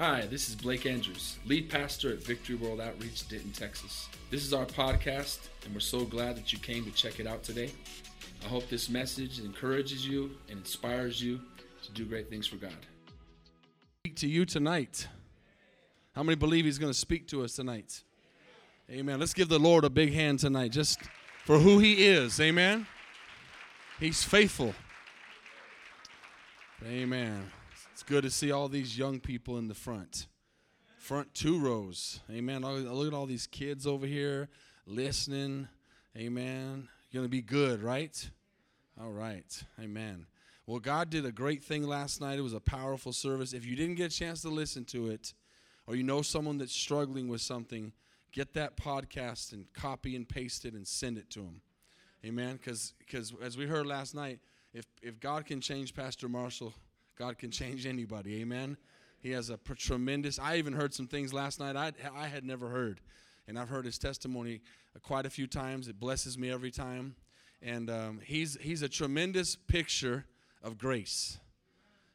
Hi, this is Blake Andrews, lead pastor at Victory World Outreach, Denton, Texas. This is our podcast, and we're so glad that you came to check it out today. I hope this message encourages you and inspires you to do great things for God. Speak to you tonight. How many believe He's going to speak to us tonight? Amen. Let's give the Lord a big hand tonight just for who He is. Amen. He's faithful. Amen. It's good to see all these young people in the front. Front two rows. Amen. Look at all these kids over here listening. Amen. You're going to be good, right? All right. Amen. Well, God did a great thing last night. It was a powerful service. If you didn't get a chance to listen to it, or you know someone that's struggling with something, get that podcast and copy and paste it and send it to them. Amen. Because as we heard last night, if, if God can change Pastor Marshall, God can change anybody. Amen. He has a tremendous. I even heard some things last night I, I had never heard. And I've heard his testimony quite a few times. It blesses me every time. And um, he's, he's a tremendous picture of grace.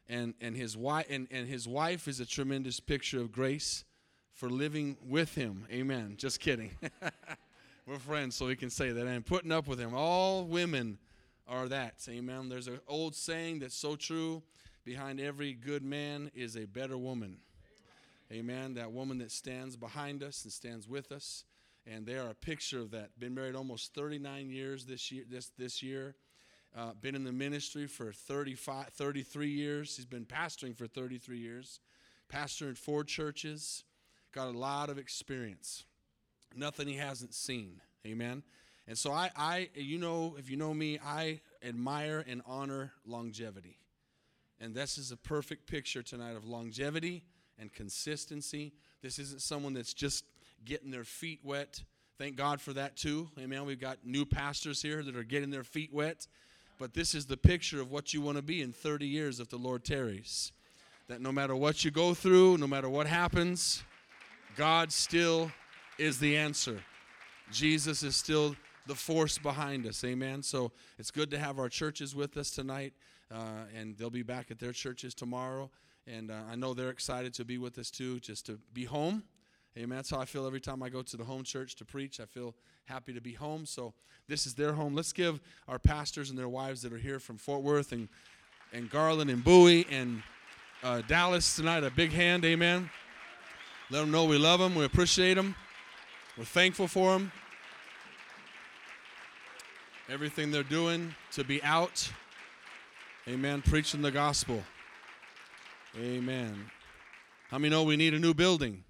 And, and, his wife, and, and his wife is a tremendous picture of grace for living with him. Amen. Just kidding. We're friends, so we can say that. And putting up with him. All women are that. Amen. There's an old saying that's so true behind every good man is a better woman. Amen. That woman that stands behind us and stands with us. And they are a picture of that. Been married almost 39 years this year. This, this year. Uh, been in the ministry for 35, 33 years. He's been pastoring for 33 years. Pastor in four churches. Got a lot of experience. Nothing he hasn't seen. Amen. And so I, I, you know, if you know me, I admire and honor longevity. And this is a perfect picture tonight of longevity and consistency. This isn't someone that's just getting their feet wet. Thank God for that too. Amen. We've got new pastors here that are getting their feet wet. But this is the picture of what you want to be in 30 years if the Lord tarries. That no matter what you go through, no matter what happens, God still is the answer. Jesus is still the force behind us. Amen. So it's good to have our churches with us tonight, uh, and they'll be back at their churches tomorrow. And uh, I know they're excited to be with us too, just to be home. Amen. That's how I feel every time I go to the home church to preach. I feel happy to be home. So this is their home. Let's give our pastors and their wives that are here from Fort Worth and, and Garland and Bowie and uh, Dallas tonight a big hand. Amen. Let them know we love them. We appreciate them. We're thankful for them everything they're doing to be out. Amen. Preaching the gospel. Amen. How many know we need a new building?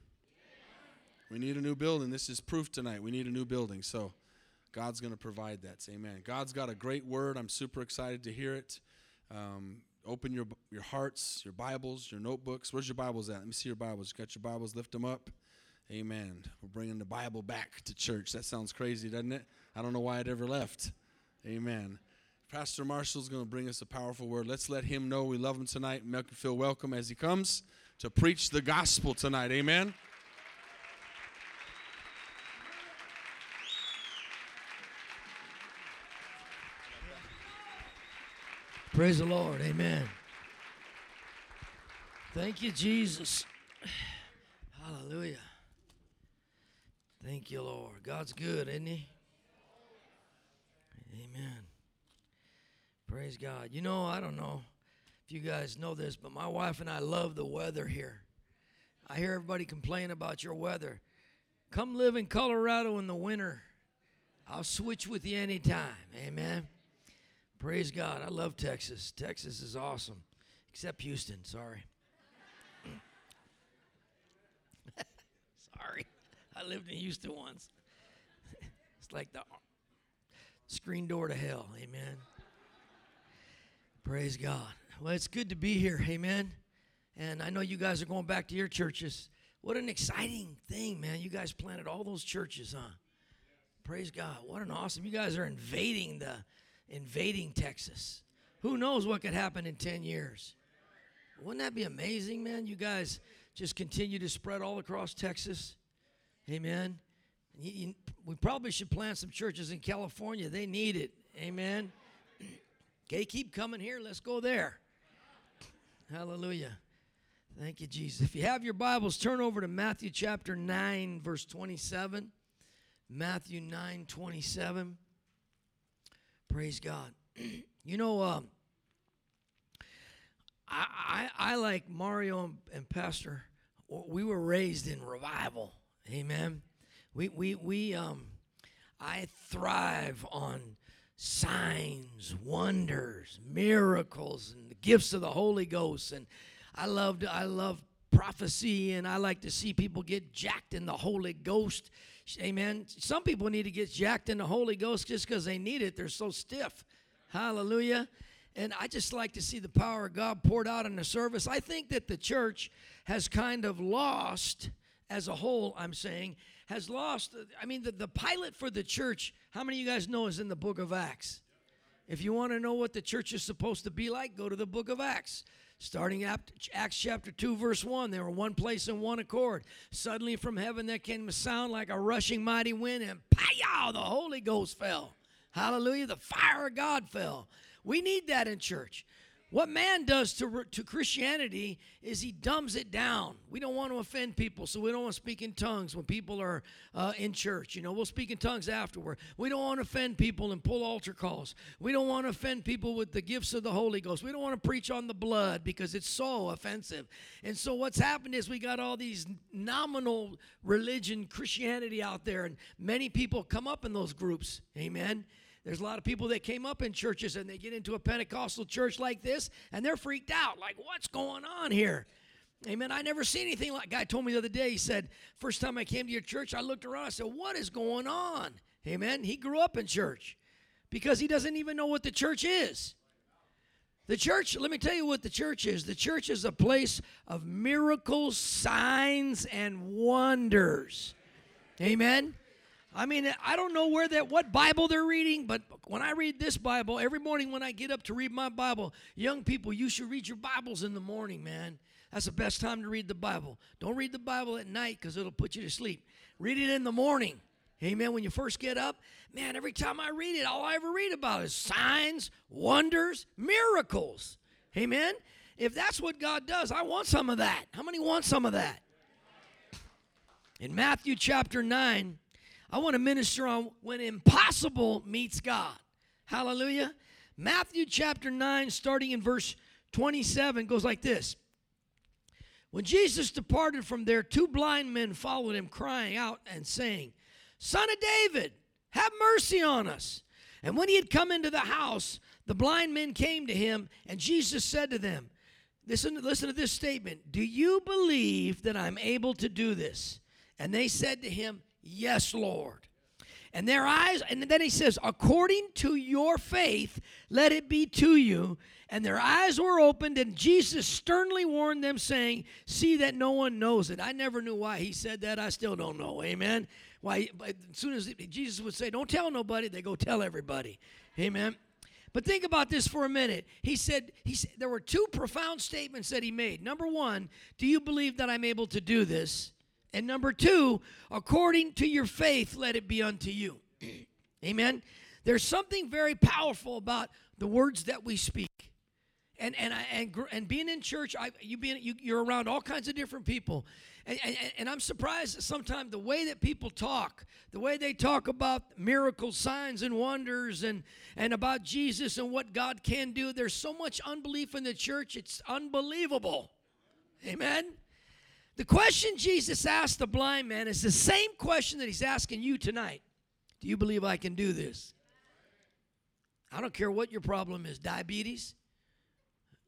We need a new building. This is proof tonight. We need a new building. So God's going to provide that. Amen. God's got a great word. I'm super excited to hear it. Um, open your, your hearts, your Bibles, your notebooks. Where's your Bibles at? Let me see your Bibles. You got your Bibles? Lift them up. Amen. We're bringing the Bible back to church. That sounds crazy, doesn't it? I don't know why it ever left. Amen. Pastor Marshall's going to bring us a powerful word. Let's let him know we love him tonight. and Make him feel welcome as he comes to preach the gospel tonight. Amen. Praise the Lord. Amen. Thank you, Jesus. Hallelujah. Thank you, Lord. God's good, isn't He? Amen. Praise God. You know, I don't know if you guys know this, but my wife and I love the weather here. I hear everybody complain about your weather. Come live in Colorado in the winter. I'll switch with you anytime. Amen. Praise God. I love Texas. Texas is awesome. Except Houston. Sorry. Sorry. I lived in Houston once. it's like the screen door to hell. Amen. Praise God. Well, it's good to be here. Amen. And I know you guys are going back to your churches. What an exciting thing, man. You guys planted all those churches, huh? Praise God. What an awesome. You guys are invading the invading Texas. Who knows what could happen in 10 years? Wouldn't that be amazing, man? You guys just continue to spread all across Texas. Amen. You, you, we probably should plant some churches in California. They need it. Amen. Okay, keep coming here. Let's go there. Hallelujah. Thank you, Jesus. If you have your Bibles, turn over to Matthew chapter 9, verse 27. Matthew 9, 27. Praise God. you know, um, I, I, I, like Mario and, and Pastor, we were raised in revival. Amen. We, we, we, um, I thrive on signs, wonders, miracles, and the gifts of the Holy Ghost. And I loved, I love prophecy, and I like to see people get jacked in the Holy Ghost. Amen. Some people need to get jacked in the Holy Ghost just because they need it. They're so stiff. Hallelujah. And I just like to see the power of God poured out in the service. I think that the church has kind of lost, as a whole, I'm saying, has lost. I mean, the, the pilot for the church, how many of you guys know is in the book of Acts? If you want to know what the church is supposed to be like, go to the book of Acts. Starting at Acts chapter 2, verse 1, they were one place in one accord. Suddenly from heaven there came a sound like a rushing mighty wind, and pow, the Holy Ghost fell. Hallelujah, the fire of God fell. We need that in church. What man does to, to Christianity is he dumbs it down. We don't want to offend people, so we don't want to speak in tongues when people are uh, in church. You know, we'll speak in tongues afterward. We don't want to offend people and pull altar calls. We don't want to offend people with the gifts of the Holy Ghost. We don't want to preach on the blood because it's so offensive. And so what's happened is we got all these nominal religion, Christianity out there, and many people come up in those groups. Amen. There's a lot of people that came up in churches and they get into a Pentecostal church like this and they're freaked out. Like, what's going on here? Amen. I never see anything like guy told me the other day. He said, First time I came to your church, I looked around. I said, What is going on? Amen. He grew up in church because he doesn't even know what the church is. The church, let me tell you what the church is. The church is a place of miracles, signs, and wonders. Amen. I mean, I don't know where that what Bible they're reading, but when I read this Bible, every morning when I get up to read my Bible, young people, you should read your Bibles in the morning, man. That's the best time to read the Bible. Don't read the Bible at night because it'll put you to sleep. Read it in the morning. Amen. When you first get up, man, every time I read it, all I ever read about is signs, wonders, miracles. Amen. If that's what God does, I want some of that. How many want some of that? In Matthew chapter 9, I want to minister on when impossible meets God. Hallelujah. Matthew chapter 9, starting in verse 27, goes like this When Jesus departed from there, two blind men followed him, crying out and saying, Son of David, have mercy on us. And when he had come into the house, the blind men came to him, and Jesus said to them, Listen, listen to this statement. Do you believe that I'm able to do this? And they said to him, Yes, Lord. And their eyes, and then he says, according to your faith, let it be to you. And their eyes were opened, and Jesus sternly warned them, saying, See that no one knows it. I never knew why he said that. I still don't know. Amen. Why, as soon as Jesus would say, Don't tell nobody, they go tell everybody. Amen. But think about this for a minute. He said, he said there were two profound statements that he made. Number one, do you believe that I'm able to do this? And number two, according to your faith, let it be unto you. Amen. There's something very powerful about the words that we speak. And and I, and and being in church, I, you being you, you're around all kinds of different people, and, and, and I'm surprised sometimes the way that people talk, the way they talk about miracles, signs, and wonders, and and about Jesus and what God can do. There's so much unbelief in the church; it's unbelievable. Amen. The question Jesus asked the blind man is the same question that he's asking you tonight. Do you believe I can do this? I don't care what your problem is diabetes,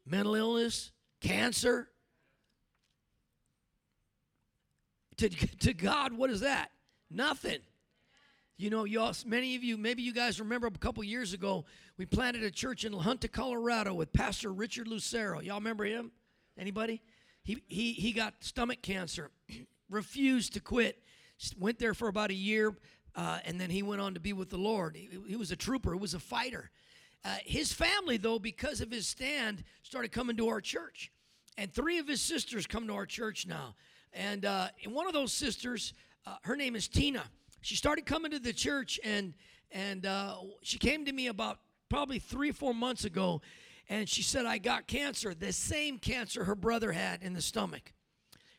mental illness, cancer. To, to God, what is that? Nothing. You know, you all, many of you, maybe you guys remember a couple years ago, we planted a church in La Junta, Colorado with Pastor Richard Lucero. Y'all remember him? Anybody? He, he, he got stomach cancer, refused to quit, went there for about a year, uh, and then he went on to be with the Lord. He, he was a trooper, he was a fighter. Uh, his family, though, because of his stand, started coming to our church. And three of his sisters come to our church now. And, uh, and one of those sisters, uh, her name is Tina. She started coming to the church, and, and uh, she came to me about probably three, four months ago and she said, I got cancer, the same cancer her brother had in the stomach.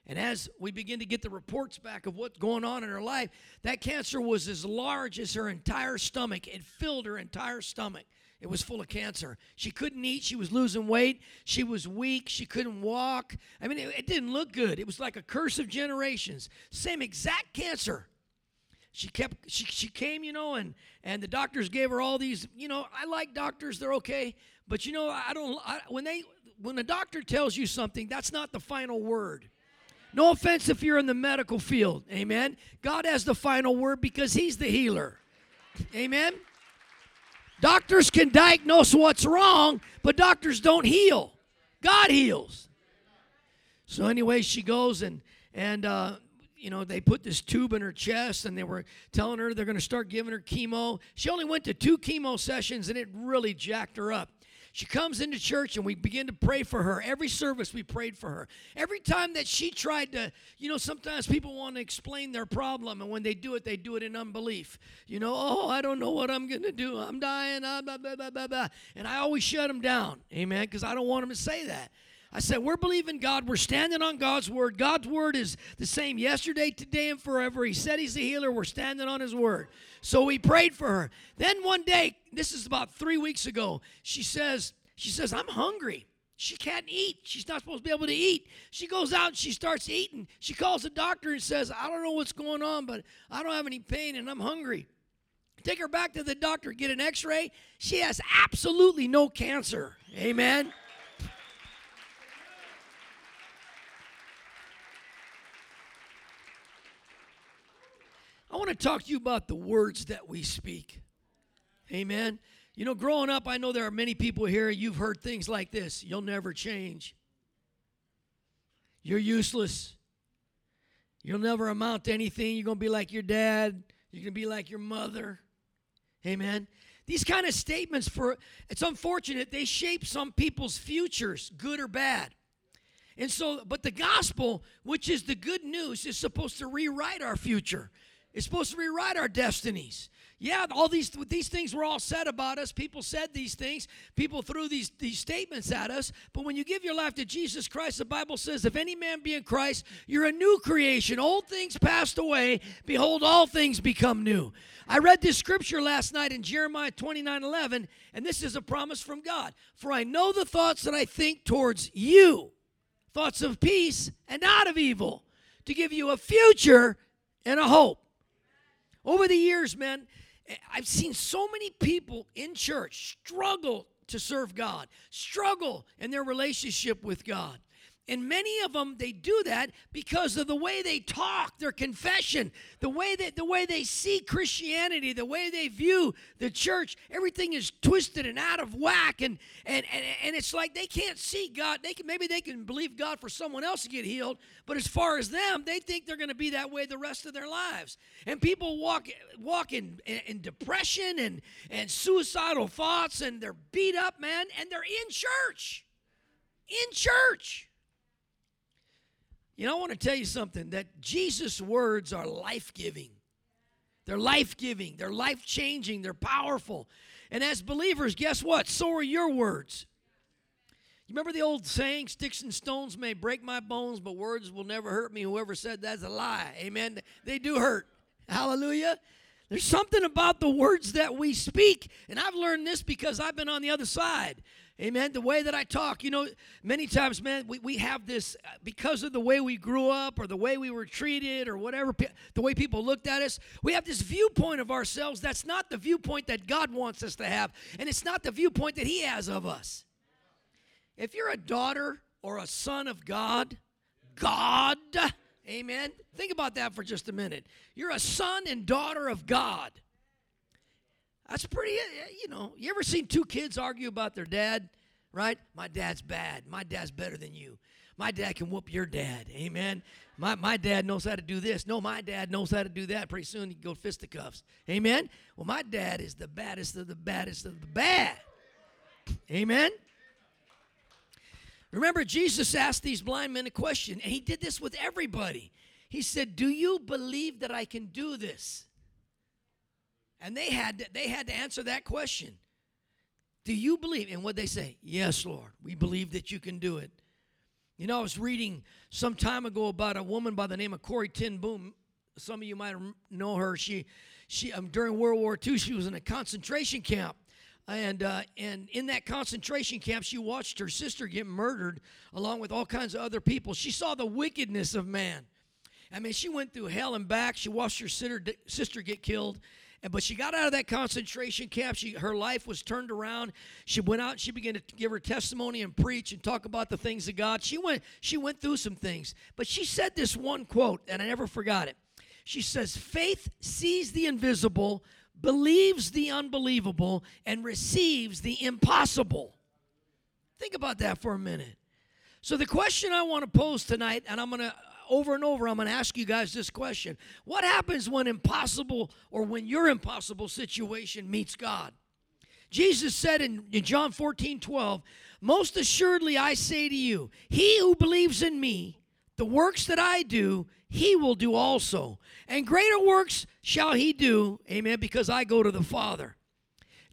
And as we begin to get the reports back of what's going on in her life, that cancer was as large as her entire stomach. It filled her entire stomach. It was full of cancer. She couldn't eat. She was losing weight. She was weak. She couldn't walk. I mean, it, it didn't look good. It was like a curse of generations. Same exact cancer. She kept. She, she came, you know, and and the doctors gave her all these. You know, I like doctors. They're okay, but you know, I don't. I, when they when a doctor tells you something, that's not the final word. No offense if you're in the medical field. Amen. God has the final word because He's the healer. Amen. Doctors can diagnose what's wrong, but doctors don't heal. God heals. So anyway, she goes and and uh, you know they put this tube in her chest and they were telling her they're going to start giving her chemo. She only went to two chemo sessions and it really jacked her up. She comes into church and we begin to pray for her. Every service we prayed for her. Every time that she tried to, you know, sometimes people want to explain their problem, and when they do it, they do it in unbelief. You know, oh, I don't know what I'm going to do. I'm dying. Ah, blah, blah, blah, blah, blah. And I always shut them down. Amen. Because I don't want them to say that. I said, We're believing God. We're standing on God's word. God's word is the same yesterday, today, and forever. He said He's a healer. We're standing on His word. So we prayed for her. Then one day, this is about three weeks ago, she says, she says, I'm hungry. She can't eat. She's not supposed to be able to eat. She goes out and she starts eating. She calls the doctor and says, I don't know what's going on, but I don't have any pain and I'm hungry. Take her back to the doctor, get an x ray. She has absolutely no cancer. Amen. I want to talk to you about the words that we speak. Amen. You know, growing up, I know there are many people here, you've heard things like this You'll never change. You're useless. You'll never amount to anything. You're going to be like your dad. You're going to be like your mother. Amen. These kind of statements for it's unfortunate they shape some people's futures, good or bad. And so, but the gospel, which is the good news, is supposed to rewrite our future. It's supposed to rewrite our destinies. Yeah, all these these things were all said about us. People said these things. People threw these these statements at us. But when you give your life to Jesus Christ, the Bible says, "If any man be in Christ, you're a new creation. Old things passed away; behold, all things become new." I read this scripture last night in Jeremiah 29 11, and this is a promise from God. For I know the thoughts that I think towards you, thoughts of peace and not of evil, to give you a future and a hope. Over the years, man, eh, I've seen so many people in church struggle to serve God, struggle in their relationship with God. And many of them, they do that because of the way they talk, their confession, the way that the way they see Christianity, the way they view the church. Everything is twisted and out of whack, and and and, and it's like they can't see God. They can maybe they can believe God for someone else to get healed, but as far as them, they think they're going to be that way the rest of their lives. And people walk walk in, in depression and and suicidal thoughts, and they're beat up, man, and they're in church, in church. You know, I want to tell you something that Jesus' words are life giving. They're life giving, they're life changing, they're powerful. And as believers, guess what? So are your words. You remember the old saying, sticks and stones may break my bones, but words will never hurt me? Whoever said that's a lie. Amen. They do hurt. Hallelujah. There's something about the words that we speak. And I've learned this because I've been on the other side. Amen. The way that I talk, you know, many times, man, we, we have this uh, because of the way we grew up or the way we were treated or whatever, the way people looked at us. We have this viewpoint of ourselves that's not the viewpoint that God wants us to have, and it's not the viewpoint that He has of us. If you're a daughter or a son of God, God, amen. Think about that for just a minute. You're a son and daughter of God. That's pretty, uh, you know, you ever seen two kids argue about their dad, right? My dad's bad. My dad's better than you. My dad can whoop your dad. Amen. My, my dad knows how to do this. No, my dad knows how to do that. Pretty soon you go fisticuffs. Amen. Well, my dad is the baddest of the baddest of the bad. Amen. Remember, Jesus asked these blind men a question, and he did this with everybody. He said, Do you believe that I can do this? And they had to, they had to answer that question. Do you believe? And what they say? Yes, Lord. We believe that you can do it. You know, I was reading some time ago about a woman by the name of Corrie Ten Boom. Some of you might know her. She, she um, during World War II, she was in a concentration camp, and uh, and in that concentration camp, she watched her sister get murdered along with all kinds of other people. She saw the wickedness of man. I mean, she went through hell and back. She watched her sister, sister get killed, but she got out of that concentration camp. She, her life was turned around. She went out. she began to give her testimony and preach and talk about the things of God. She went. She went through some things, but she said this one quote, and I never forgot it. She says, "Faith sees the invisible, believes the unbelievable, and receives the impossible." Think about that for a minute. So the question I want to pose tonight, and I'm going to over and over, I'm going to ask you guys this question What happens when impossible or when your impossible situation meets God? Jesus said in, in John 14 12, Most assuredly I say to you, he who believes in me, the works that I do, he will do also. And greater works shall he do, amen, because I go to the Father.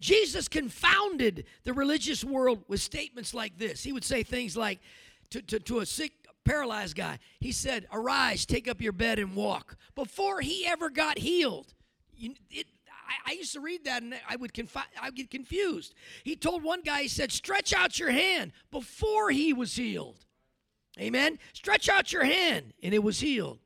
Jesus confounded the religious world with statements like this. He would say things like to, to, to a sick paralyzed guy. He said, Arise, take up your bed and walk. Before he ever got healed, you, it, I, I, used to read that and I would, confi- I would get confused. He told one guy, he said, Stretch out your hand before he was healed. Amen. Stretch out your hand, and it was healed.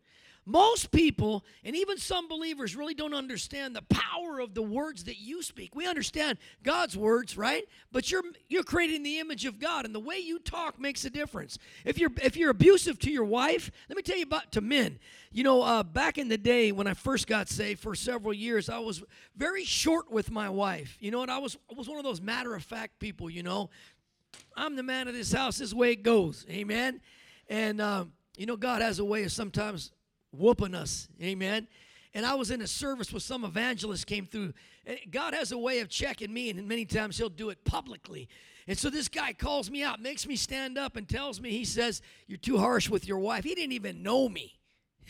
Most people, and even some believers, really don't understand the power of the words that you speak. We understand God's words, right? But you're you're creating the image of God, and the way you talk makes a difference. If you're if you're abusive to your wife, let me tell you about to men. You know, uh, back in the day when I first got saved, for several years, I was very short with my wife. You know, and I was I was one of those matter of fact people. You know, I'm the man of this house. This way it goes. Amen. And um, you know, God has a way of sometimes whooping us. Amen. And I was in a service where some evangelist came through. Eh, God has a way of checking me, and many times He'll do it publicly. And so this guy calls me out, makes me stand up, and tells me, he says, You're too harsh with your wife. He didn't even know me.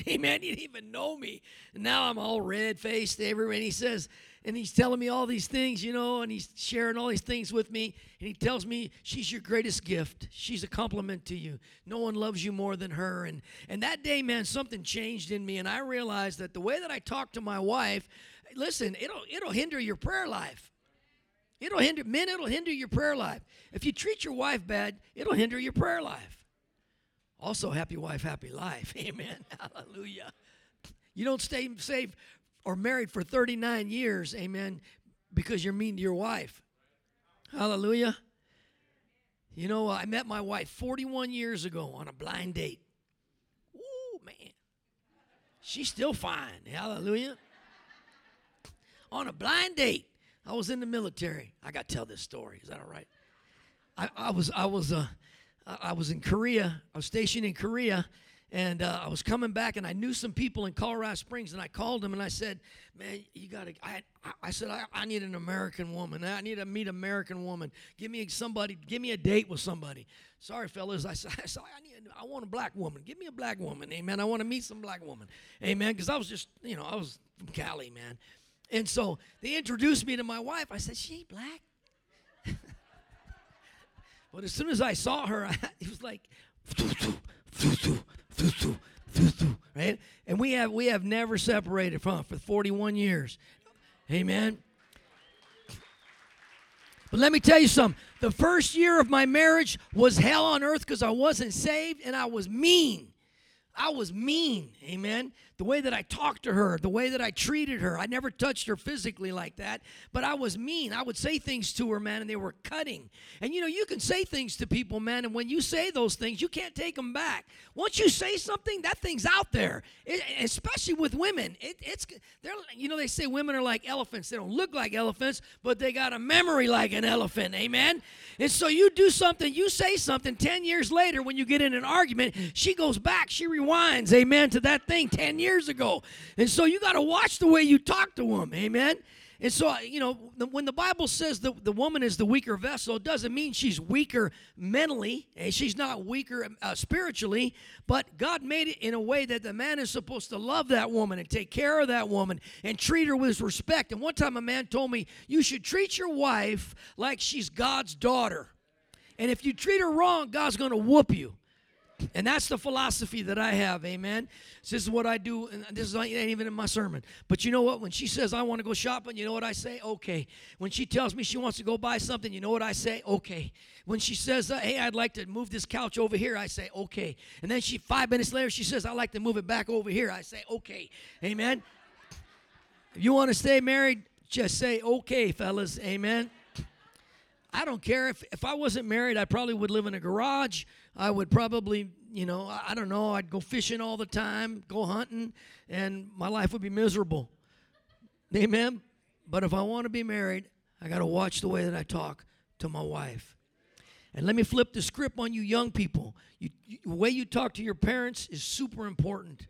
Amen. you didn't even know me. And now I'm all red faced everywhere. And he says, and he's telling me all these things, you know, and he's sharing all these things with me. And he tells me she's your greatest gift. She's a complement to you. No one loves you more than her. And and that day, man, something changed in me, and I realized that the way that I talk to my wife, listen, it'll it'll hinder your prayer life. It'll hinder men. It'll hinder your prayer life. If you treat your wife bad, it'll hinder your prayer life. Also, happy wife, happy life. Amen. Hallelujah. You don't stay saved or married for 39 years, amen, because you're mean to your wife. Hallelujah. You know, I met my wife 41 years ago on a blind date. Ooh, man. She's still fine. Hallelujah. on a blind date. I was in the military. I got to tell this story. Is that all right? I, I was I was uh, I was in Korea. I was stationed in Korea, and uh, I was coming back, and I knew some people in Colorado Springs, and I called them and I said, "Man, you got to." I, I said, I, I, need an American woman. I need to meet an American woman. Give me somebody. Give me a date with somebody." Sorry, fellas. I said, I, said, I, need, I want a black woman. Give me a black woman. Amen. I want to meet some black woman. Amen. Because I was just, you know, I was from Cali, man. And so they introduced me to my wife. I said, "She black." but as soon as I saw her, it was like right? And we have we have never separated from for 41 years. Amen. But let me tell you something. The first year of my marriage was hell on earth because I wasn't saved and I was mean. I was mean. Amen the way that I talked to her, the way that I treated her. I never touched her physically like that, but I was mean. I would say things to her, man, and they were cutting. And you know, you can say things to people, man, and when you say those things, you can't take them back. Once you say something, that thing's out there. It, especially with women, it, it's they're you know they say women are like elephants. They don't look like elephants, but they got a memory like an elephant. Amen. And so you do something, you say something. Ten years later, when you get in an argument, she goes back, she rewinds, amen, to that thing ten years years ago. And so you got to watch the way you talk to them. Amen. And so, you know, when the Bible says that the woman is the weaker vessel, it doesn't mean she's weaker mentally. And she's not weaker uh, spiritually, but God made it in a way that the man is supposed to love that woman and take care of that woman and treat her with respect. And one time a man told me, You should treat your wife like she's God's daughter. And if you treat her wrong, God's going to whoop you. And that's the philosophy that I have, amen. This is what I do, and this is ain't even in my sermon. But you know what? When she says I want to go shopping, you know what I say? Okay. When she tells me she wants to go buy something, you know what I say? Okay. When she says, uh, "Hey, I'd like to move this couch over here," I say, "Okay." And then she five minutes later she says, "I'd like to move it back over here." I say, "Okay." Amen. If you want to stay married, just say, "Okay, fellas." Amen. I don't care if if I wasn't married, I probably would live in a garage. I would probably, you know, I don't know, I'd go fishing all the time, go hunting, and my life would be miserable. Amen. But if I want to be married, I got to watch the way that I talk to my wife. And let me flip the script on you young people. You, you, the way you talk to your parents is super important.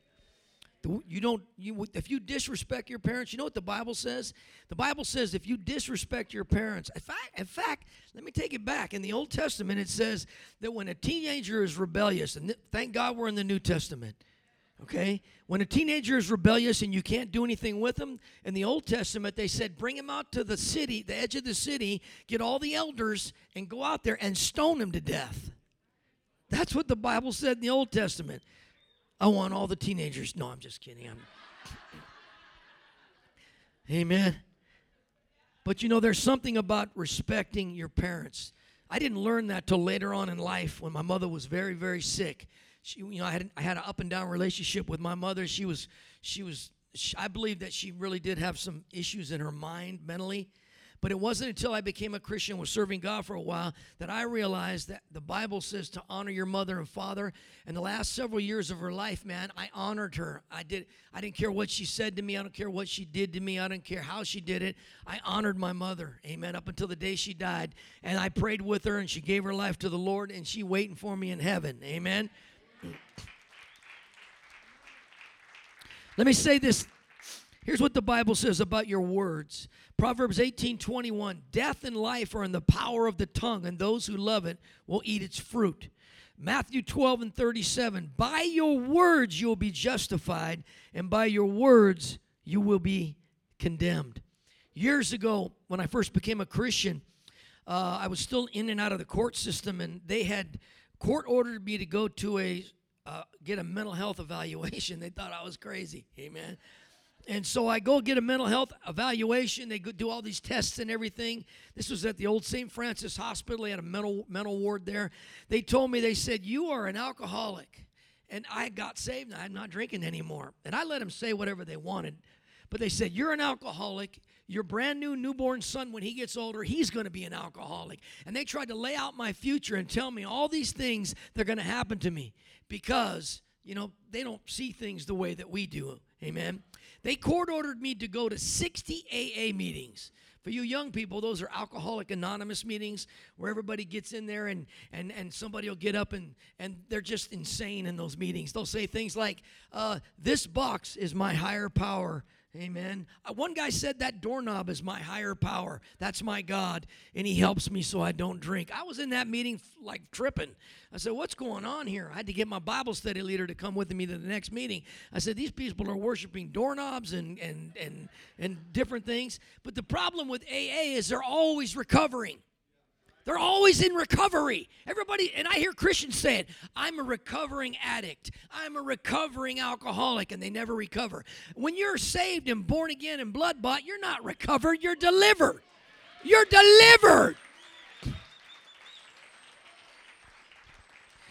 You don't you if you disrespect your parents, you know what the Bible says? The Bible says if you disrespect your parents, in fact, in fact, let me take it back. In the Old Testament, it says that when a teenager is rebellious, and thank God we're in the New Testament. Okay? When a teenager is rebellious and you can't do anything with them, in the Old Testament, they said, bring him out to the city, the edge of the city, get all the elders, and go out there and stone him to death. That's what the Bible said in the Old Testament. I want all the teenagers. No, I'm just kidding. I'm... Amen. But you know, there's something about respecting your parents. I didn't learn that till later on in life when my mother was very, very sick. She, you know, I had I had an up and down relationship with my mother. She was, she was, she, I believe that she really did have some issues in her mind mentally. But it wasn't until I became a Christian, was serving God for a while, that I realized that the Bible says to honor your mother and father. And the last several years of her life, man, I honored her. I did. I didn't care what she said to me. I don't care what she did to me. I don't care how she did it. I honored my mother. Amen. Up until the day she died, and I prayed with her, and she gave her life to the Lord, and she waiting for me in heaven. Amen. Let me say this. Here's what the Bible says about your words. Proverbs 18 21 Death and life are in the power of the tongue, and those who love it will eat its fruit. Matthew 12 and 37 By your words you will be justified, and by your words you will be condemned. Years ago, when I first became a Christian, uh, I was still in and out of the court system, and they had court ordered me to go to a uh, get a mental health evaluation. They thought I was crazy. Amen. And so I go get a mental health evaluation. They do all these tests and everything. This was at the old St. Francis Hospital. They had a mental mental ward there. They told me they said you are an alcoholic, and I got saved. I'm not drinking anymore. And I let them say whatever they wanted, but they said you're an alcoholic. Your brand new newborn son, when he gets older, he's going to be an alcoholic. And they tried to lay out my future and tell me all these things that are going to happen to me because you know they don't see things the way that we do. Amen. They court ordered me to go to 60 AA meetings. For you young people, those are Alcoholic Anonymous meetings where everybody gets in there and, and, and somebody will get up and, and they're just insane in those meetings. They'll say things like, uh, This box is my higher power Amen. Uh, one guy said that doorknob is my higher power. That's my God, and He helps me so I don't drink. I was in that meeting like tripping. I said, What's going on here? I had to get my Bible study leader to come with me to the next meeting. I said, These people are worshiping doorknobs and, and, and, and different things. But the problem with AA is they're always recovering. They're always in recovery. Everybody, and I hear Christians say it I'm a recovering addict. I'm a recovering alcoholic, and they never recover. When you're saved and born again and blood bought, you're not recovered, you're delivered. You're delivered.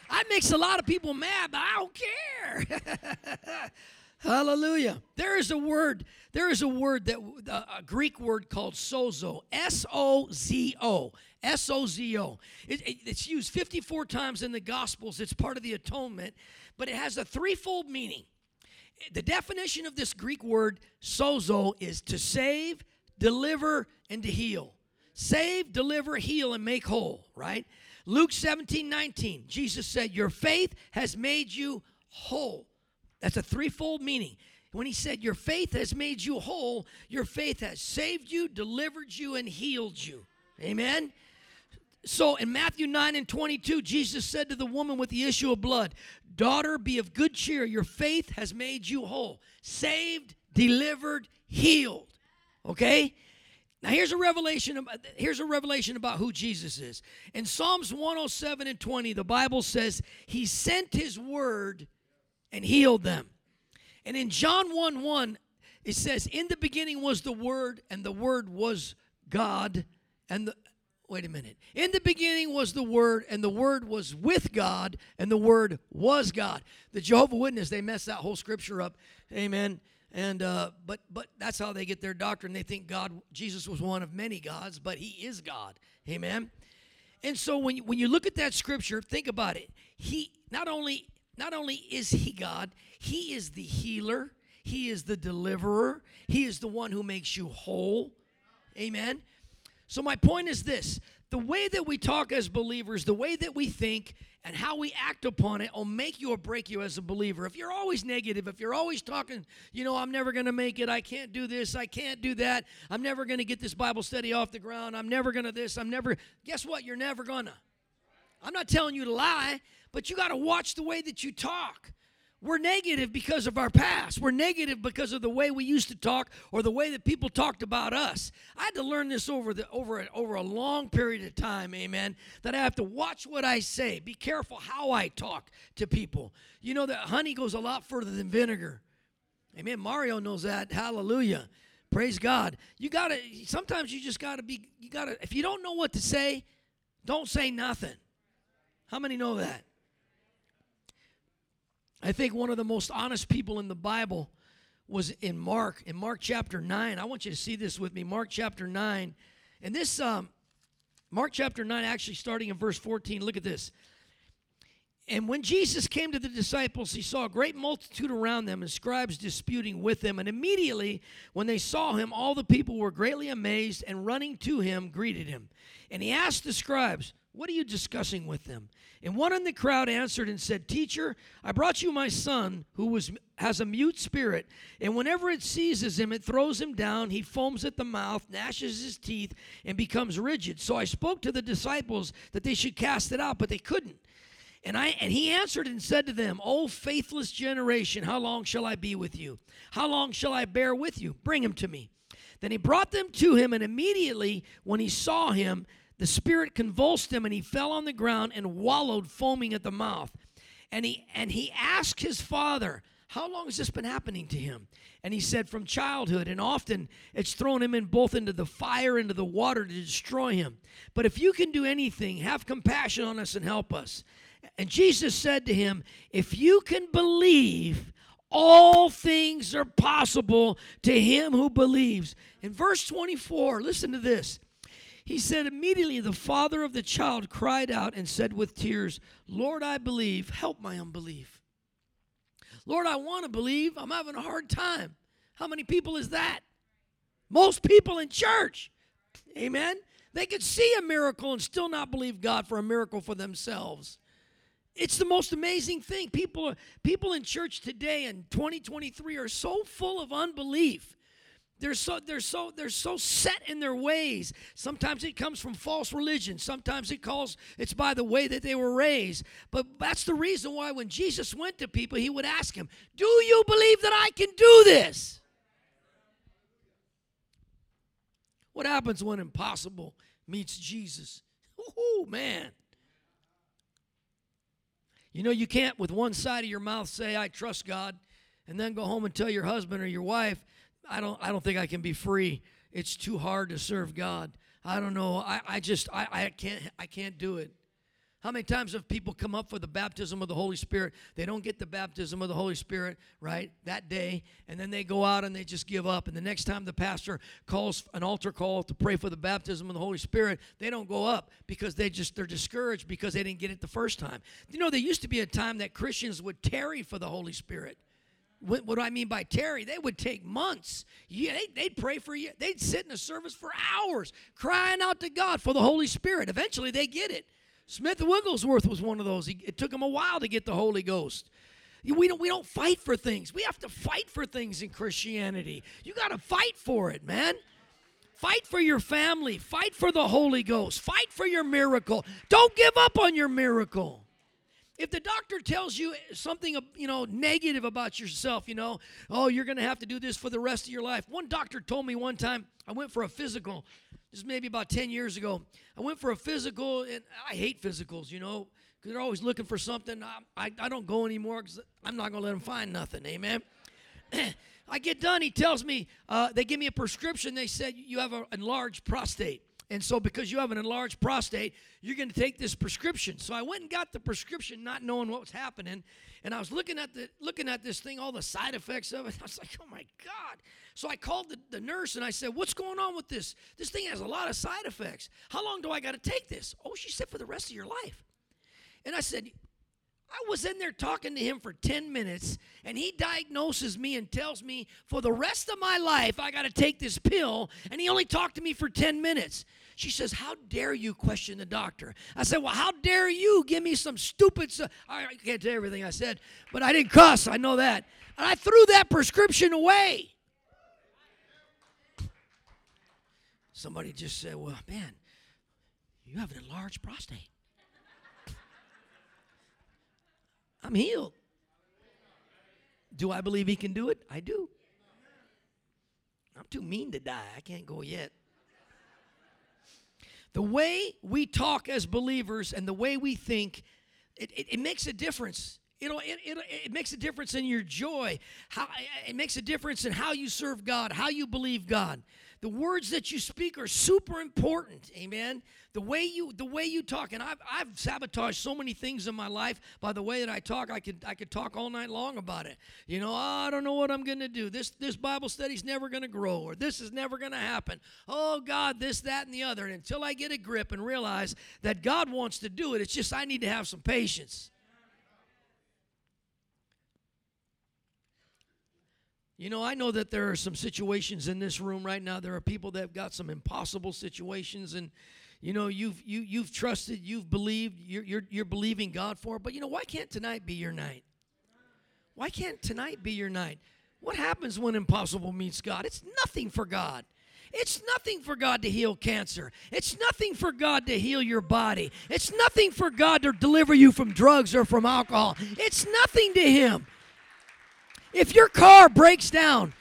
That makes a lot of people mad, but I don't care. Hallelujah. There is a word, there is a word that uh, a Greek word called sozo, S O Z O. S O Z O. It's used 54 times in the Gospels. It's part of the atonement, but it has a threefold meaning. The definition of this Greek word, sozo, is to save, deliver, and to heal. Save, deliver, heal, and make whole, right? Luke 17 19, Jesus said, Your faith has made you whole. That's a threefold meaning. when he said, Your faith has made you whole, your faith has saved you, delivered you, and healed you. Amen. So in Matthew 9 and 22, Jesus said to the woman with the issue of blood, Daughter, be of good cheer. Your faith has made you whole, saved, delivered, healed. Okay? Now here's a revelation about, here's a revelation about who Jesus is. In Psalms 107 and 20, the Bible says he sent his word and healed them. And in John 1 1, it says, In the beginning was the word, and the word was God, and the wait a minute. In the beginning was the Word, and the Word was with God, and the Word was God. The Jehovah Witness they mess that whole scripture up. Amen. And uh, but but that's how they get their doctrine. They think God, Jesus was one of many gods, but He is God. Amen. And so when you, when you look at that scripture, think about it. He not only not only is He God, He is the healer. He is the deliverer. He is the one who makes you whole. Amen. So, my point is this the way that we talk as believers, the way that we think, and how we act upon it will make you or break you as a believer. If you're always negative, if you're always talking, you know, I'm never going to make it, I can't do this, I can't do that, I'm never going to get this Bible study off the ground, I'm never going to this, I'm never, guess what? You're never going to. I'm not telling you to lie, but you got to watch the way that you talk. We're negative because of our past. We're negative because of the way we used to talk or the way that people talked about us. I had to learn this over the over over a long period of time, amen. That I have to watch what I say. Be careful how I talk to people. You know that honey goes a lot further than vinegar. Amen. Mario knows that. Hallelujah. Praise God. You got to sometimes you just got to be you got to if you don't know what to say, don't say nothing. How many know that? I think one of the most honest people in the Bible was in Mark, in Mark chapter 9. I want you to see this with me. Mark chapter 9. And this, um, Mark chapter 9, actually starting in verse 14, look at this. And when Jesus came to the disciples, he saw a great multitude around them and scribes disputing with them. And immediately, when they saw him, all the people were greatly amazed and running to him, greeted him. And he asked the scribes, What are you discussing with them? And one in the crowd answered and said, Teacher, I brought you my son who was, has a mute spirit, and whenever it seizes him, it throws him down. He foams at the mouth, gnashes his teeth, and becomes rigid. So I spoke to the disciples that they should cast it out, but they couldn't. And I and he answered and said to them, O faithless generation, how long shall I be with you? How long shall I bear with you? Bring him to me. Then he brought them to him, and immediately when he saw him, the spirit convulsed him and he fell on the ground and wallowed foaming at the mouth. And he and he asked his father how long has this been happening to him? And he said from childhood. And often it's thrown him in both into the fire into the water to destroy him. But if you can do anything have compassion on us and help us. And jesus said to him if you can believe all things are possible to him who believes. In verse 24 listen to this he said, Immediately the father of the child cried out and said with tears, Lord, I believe, help my unbelief. Lord, I want to believe, I'm having a hard time. How many people is that? Most people in church. Amen. They could see a miracle and still not believe God for a miracle for themselves. It's the most amazing thing. People, people in church today in 2023 are so full of unbelief they're so they're so they're so set in their ways. Sometimes it comes from false religion. Sometimes it calls it's by the way that they were raised. But that's the reason why when Jesus went to people, he would ask them, "Do you believe that I can do this?" What happens when impossible meets Jesus? Oh man. You know, you can't with one side of your mouth say, I trust God, and then go home and tell your husband or your wife, I don't I don't think I can be free. It's too hard to serve God. I don't know. I, I just I, I can't I can't do it. How many times have people come up for the baptism of the Holy Spirit? They don't get the baptism of the Holy Spirit, right, that day, and then they go out and they just give up. And the next time the pastor calls an altar call to pray for the baptism of the Holy Spirit, they don't go up because they just they're discouraged because they didn't get it the first time. You know, there used to be a time that Christians would tarry for the Holy Spirit. What, what, do I mean by tarry? They would take months. Yeah, they, would pray for you. They'd sit in a service for hours, crying out to God for the Holy Spirit. Eventually, they get it. Smith Wigglesworth was one of those. He, it took him a while to get the Holy Ghost. We don't, we don't fight for things. We have to fight for things in Christianity. You got to fight for it, man. Fight for your family. Fight for the Holy Ghost. Fight for your miracle. Don't give up on your miracle. If the doctor tells you something, you know, negative about yourself, you know, oh, you're going to have to do this for the rest of your life. One doctor told me one time, I went for a physical, this is maybe about 10 years ago. I went for a physical, and I hate physicals, you know, because they're always looking for something. I, I, I don't go anymore because I'm not going to let them find nothing. Amen. I get done. He tells me, uh, they give me a prescription. They said, you have an enlarged prostate. And so, because you have an enlarged prostate, you're going to take this prescription. So I went and got the prescription, not knowing what was happening. And I was looking at the looking at this thing, all the side effects of it. I was like, oh my God. So I called the, the nurse and I said, What's going on with this? This thing has a lot of side effects. How long do I got to take this? Oh, she said, for the rest of your life. And I said, I was in there talking to him for 10 minutes, and he diagnoses me and tells me for the rest of my life I got to take this pill, and he only talked to me for 10 minutes. She says, How dare you question the doctor? I said, Well, how dare you give me some stupid stuff? I can't tell everything I said, but I didn't cuss, I know that. And I threw that prescription away. Somebody just said, Well, man, you have an enlarged prostate. I'm healed. Do I believe he can do it? I do. I'm too mean to die. I can't go yet. The way we talk as believers and the way we think, it, it, it makes a difference. Know, it, it, it makes a difference in your joy. How, it makes a difference in how you serve God, how you believe God. The words that you speak are super important. Amen. The way you the way you talk, and I've, I've sabotaged so many things in my life by the way that I talk. I could I could talk all night long about it. You know, oh, I don't know what I'm going to do. This this Bible study's never going to grow, or this is never going to happen. Oh God, this that and the other. And until I get a grip and realize that God wants to do it, it's just I need to have some patience. You know, I know that there are some situations in this room right now. There are people that have got some impossible situations, and you know, you've you you've trusted, you've believed, you're you're, you're believing God for it. But you know, why can't tonight be your night? Why can't tonight be your night? What happens when impossible meets God? It's nothing for God. It's nothing for God to heal cancer. It's nothing for God to heal your body. It's nothing for God to deliver you from drugs or from alcohol. It's nothing to Him. If your car breaks down,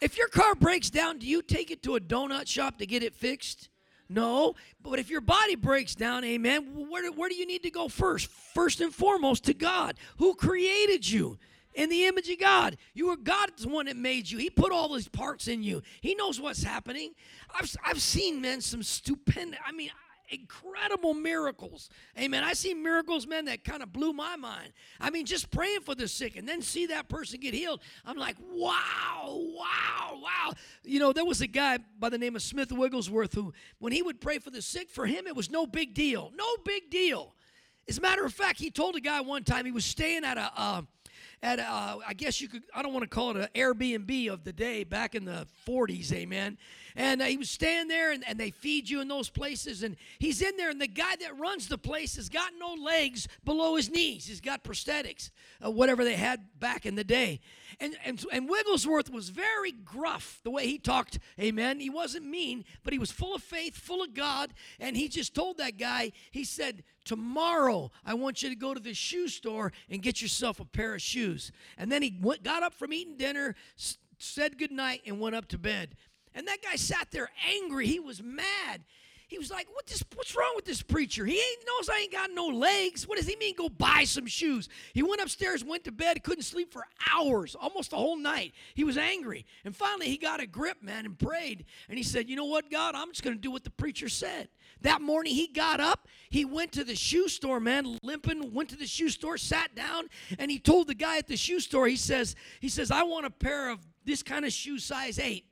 if your car breaks down, do you take it to a donut shop to get it fixed? No. But if your body breaks down, amen, where, where do you need to go first? First and foremost to God, who created you in the image of God. You were God's one that made you. He put all these parts in you. He knows what's happening. I've, I've seen men some stupendous, I mean, incredible miracles. Amen. I see miracles, man, that kind of blew my mind. I mean, just praying for the sick and then see that person get healed. I'm like, wow, wow, wow. You know, there was a guy by the name of Smith Wigglesworth who, when he would pray for the sick, for him, it was no big deal. No big deal. As a matter of fact, he told a guy one time he was staying at a. Uh, at uh, I guess you could I don't want to call it an Airbnb of the day back in the 40s, amen. And uh, he was staying there, and, and they feed you in those places, and he's in there, and the guy that runs the place has got no legs below his knees. He's got prosthetics, uh, whatever they had back in the day. And, and and Wigglesworth was very gruff the way he talked, amen. He wasn't mean, but he was full of faith, full of God, and he just told that guy, he said, Tomorrow, I want you to go to the shoe store and get yourself a pair of shoes. And then he went, got up from eating dinner, said goodnight, and went up to bed. And that guy sat there angry. He was mad. He was like, what this, what's wrong with this preacher? He ain't knows I ain't got no legs. What does he mean go buy some shoes? He went upstairs, went to bed, couldn't sleep for hours, almost the whole night. He was angry. And finally he got a grip, man, and prayed. And he said, You know what, God? I'm just gonna do what the preacher said. That morning he got up, he went to the shoe store, man, limping, went to the shoe store, sat down, and he told the guy at the shoe store, he says, he says, I want a pair of this kind of shoe size eight.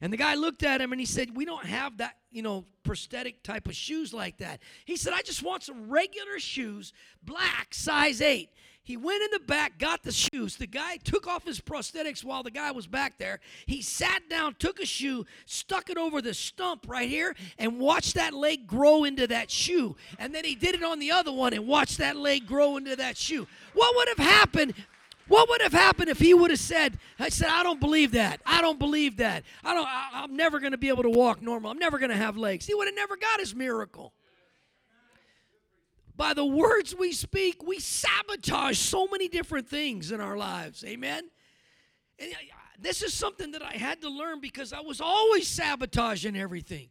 And the guy looked at him and he said, We don't have that, you know, prosthetic type of shoes like that. He said, I just want some regular shoes, black, size eight. He went in the back, got the shoes. The guy took off his prosthetics while the guy was back there. He sat down, took a shoe, stuck it over the stump right here, and watched that leg grow into that shoe. And then he did it on the other one and watched that leg grow into that shoe. What would have happened What would have happened if he would have said, I said, I don't believe that. I don't believe that. I don't, I, I'm never going to be able to walk normal. I'm never going to have legs. He would have never got his miracle. By the words we speak, we sabotage so many different things in our lives. Amen? And uh, this is something that I had to learn because I was always sabotaging everything.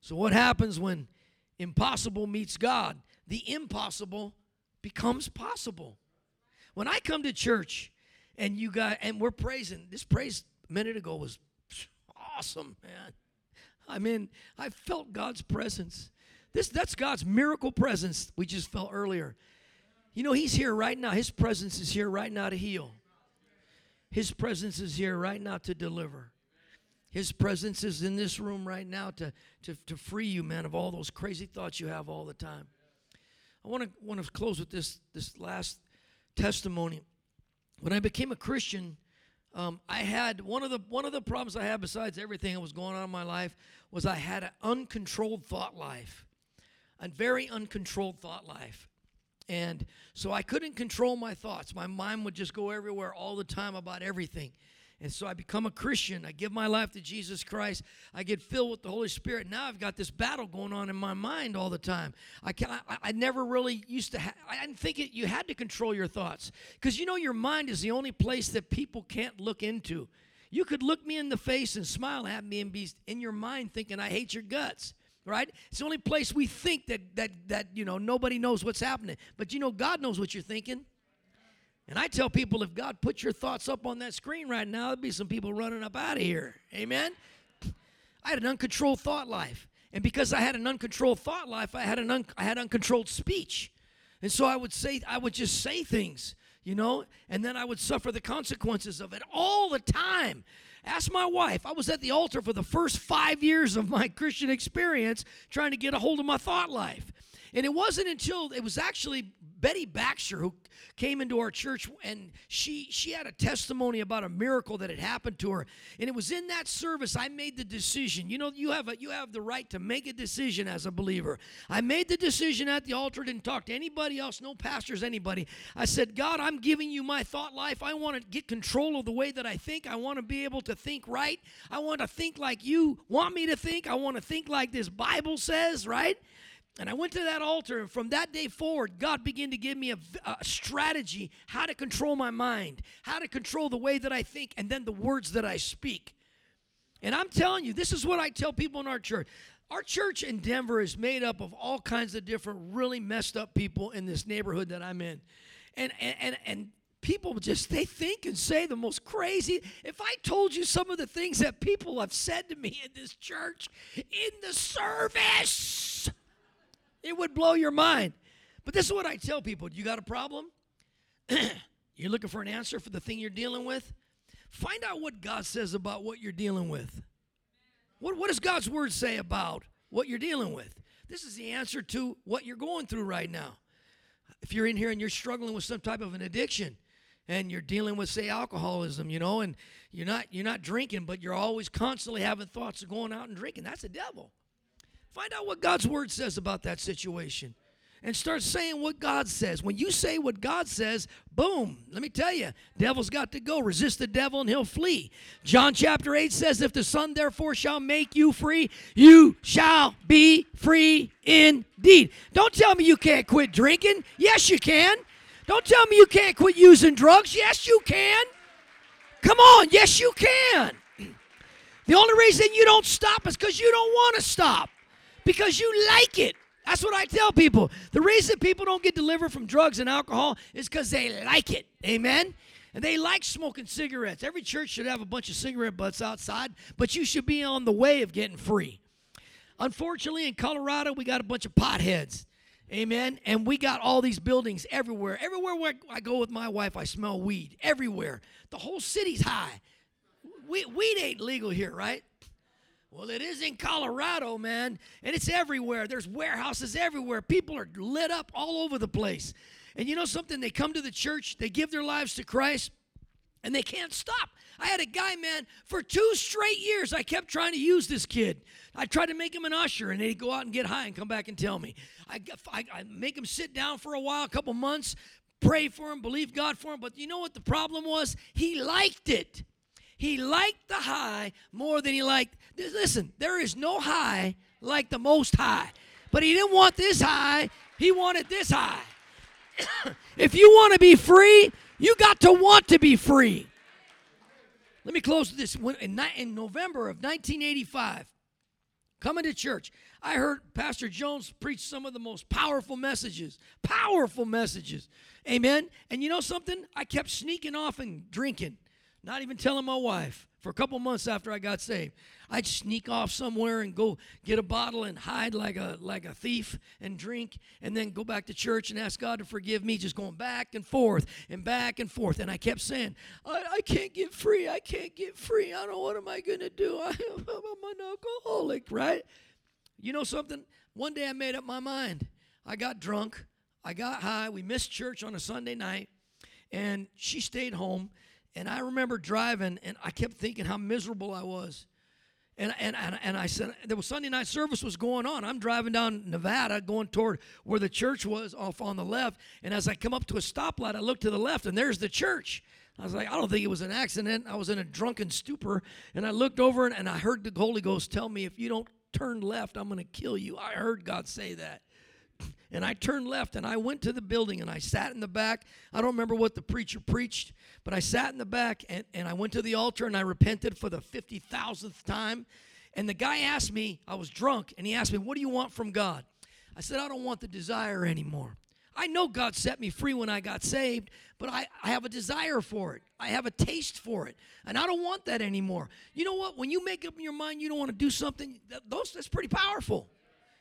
So, what happens when impossible meets God? The impossible becomes possible. When I come to church and you got and we're praising, this praise a minute ago was awesome, man. I mean, I felt God's presence. This that's God's miracle presence we just felt earlier. You know, He's here right now. His presence is here right now to heal. His presence is here right now to deliver. His presence is in this room right now to, to, to free you, man, of all those crazy thoughts you have all the time. I want to want to close with this this last testimony. When I became a Christian, um, I had one of the one of the problems I had besides everything that was going on in my life was I had an uncontrolled thought life, a very uncontrolled thought life, and so I couldn't control my thoughts. My mind would just go everywhere all the time about everything. And so I become a Christian. I give my life to Jesus Christ. I get filled with the Holy Spirit. Now I've got this battle going on in my mind all the time. I can I, I never really used to. Ha- I didn't think it. You had to control your thoughts because you know your mind is the only place that people can't look into. You could look me in the face and smile at me and be in your mind thinking I hate your guts right it's the only place we think that that that you know nobody knows what's happening but you know god knows what you're thinking and I tell people if God put your thoughts up on that screen right now, there'd be some people running up out of here. Amen? I had an uncontrolled thought life. And because I had an uncontrolled thought life, I had an un- I had uncontrolled speech. And so I would say I would just say things, you know, and then I would suffer the consequences of it all the time. Ask my wife. I was at the altar for the first 5 years of my Christian experience trying to get a hold of my thought life. And it wasn't until it was actually Betty Baxter who came into our church and she she had a testimony about a miracle that had happened to her. And it was in that service I made the decision. You know, you have a, you have the right to make a decision as a believer. I made the decision at the altar, didn't talk to anybody else, no pastors, anybody. I said, God, I'm giving you my thought life. I want to get control of the way that I think. I want to be able to think right. I want to think like you want me to think. I want to think like this Bible says, right? And I went to that altar, and from that day forward, God began to give me a, a, strategy how to control my mind, how to control the way that I think, and then the words that I speak. And I'm telling you, this is what I tell people in our church. Our church in Denver is made up of all kinds of different, really messed up people in this neighborhood that I'm in. And, and, and, and people just, they think and say the most crazy. If I told you some of the things that people have said to me in this church, in the service, it would blow your mind. But this is what I tell people you got a problem? you're looking for an answer for the thing you're dealing with? Find out what God says about what you're dealing with. What, what does God's word say about what you're dealing with? This is the answer to what you're going through right now. If you're in here and you're struggling with some type of an addiction, and you're dealing with say alcoholism you know and you're not you're not drinking but you're always constantly having thoughts of going out and drinking that's the devil Find out what God's word says about that situation and start saying what God says. When you say what God says, boom, let me tell you, devil's got to go. Resist the devil and he'll flee. John chapter 8 says, If the Son therefore shall make you free, you shall be free indeed. Don't tell me you can't quit drinking. Yes, you can. Don't tell me you can't quit using drugs. Yes, you can. Come on, yes, you can. The only reason you don't stop is because you don't want to stop because you like it. That's what I tell people. The reason people don't get delivered from drugs and alcohol is because they like it. Amen? And they like smoking cigarettes. Every church should have a bunch of cigarette butts outside, but you should be on the way of getting free. Unfortunately, in Colorado, we got a bunch of potheads. Amen. And we got all these buildings everywhere. Everywhere where I go with my wife, I smell weed. Everywhere. The whole city's high. We, weed ain't legal here, right? Well, it is in Colorado, man, and it's everywhere. There's warehouses everywhere. People are lit up all over the place. And you know something? They come to the church, they give their lives to Christ, and they can't stop. I had a guy, man, for two straight years, I kept trying to use this kid. I tried to make him an usher, and he'd go out and get high and come back and tell me. I, I, I make him sit down for a while, a couple months, pray for him, believe God for him. But you know what the problem was? He liked it. He liked the high more than he liked. Listen, there is no high like the most high. But he didn't want this high, he wanted this high. if you want to be free, you got to want to be free. Let me close with this. In November of 1985, coming to church, I heard Pastor Jones preach some of the most powerful messages. Powerful messages. Amen. And you know something? I kept sneaking off and drinking, not even telling my wife for a couple months after I got saved. I'd sneak off somewhere and go get a bottle and hide like a like a thief and drink and then go back to church and ask God to forgive me, just going back and forth and back and forth. And I kept saying, I, I can't get free. I can't get free. I don't know what am I gonna do. I, I'm an alcoholic, right? You know something? One day I made up my mind. I got drunk. I got high. We missed church on a Sunday night, and she stayed home. And I remember driving, and I kept thinking how miserable I was. And, and, and, and I said, there was Sunday night service was going on. I'm driving down Nevada, going toward where the church was off on the left. And as I come up to a stoplight, I look to the left, and there's the church. I was like, I don't think it was an accident. I was in a drunken stupor. And I looked over, and, and I heard the Holy Ghost tell me, if you don't turn left, I'm going to kill you. I heard God say that. And I turned left and I went to the building and I sat in the back. I don't remember what the preacher preached, but I sat in the back and, and I went to the altar and I repented for the 50,000th time. And the guy asked me, I was drunk, and he asked me, What do you want from God? I said, I don't want the desire anymore. I know God set me free when I got saved, but I, I have a desire for it. I have a taste for it. And I don't want that anymore. You know what? When you make up in your mind you don't want to do something, that, those, that's pretty powerful.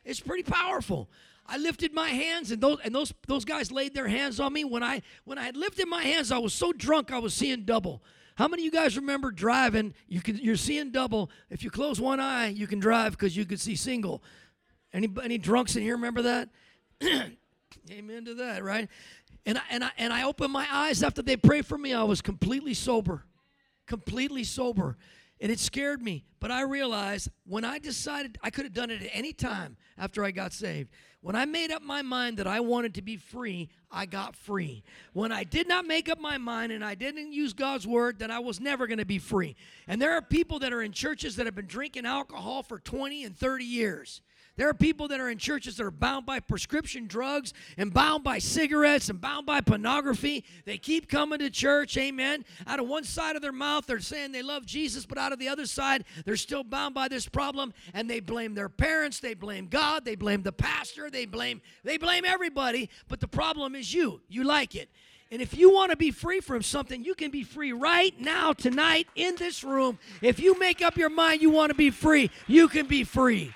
It's pretty powerful. I lifted my hands and those and those those guys laid their hands on me. When I when I had lifted my hands, I was so drunk I was seeing double. How many of you guys remember driving? You can you're seeing double. If you close one eye, you can drive because you could see single. Any any drunks in here remember that? Amen to that, right? And I, and I and I opened my eyes after they prayed for me. I was completely sober, completely sober, and it scared me. But I realized when I decided I could have done it at any time after I got saved. When I made up my mind that I wanted to be free, I got free. When I did not make up my mind and I didn't use God's word, then I was never going to be free. And there are people that are in churches that have been drinking alcohol for 20 and 30 years. There are people that are in churches that are bound by prescription drugs and bound by cigarettes and bound by pornography. They keep coming to church, amen. Out of one side of their mouth, they're saying they love Jesus, but out of the other side, they're still bound by this problem and they blame their parents, they blame God, they blame the pastor, they blame they blame everybody, but the problem is you. You like it. And if you want to be free from something, you can be free right now, tonight, in this room. If you make up your mind you want to be free, you can be free.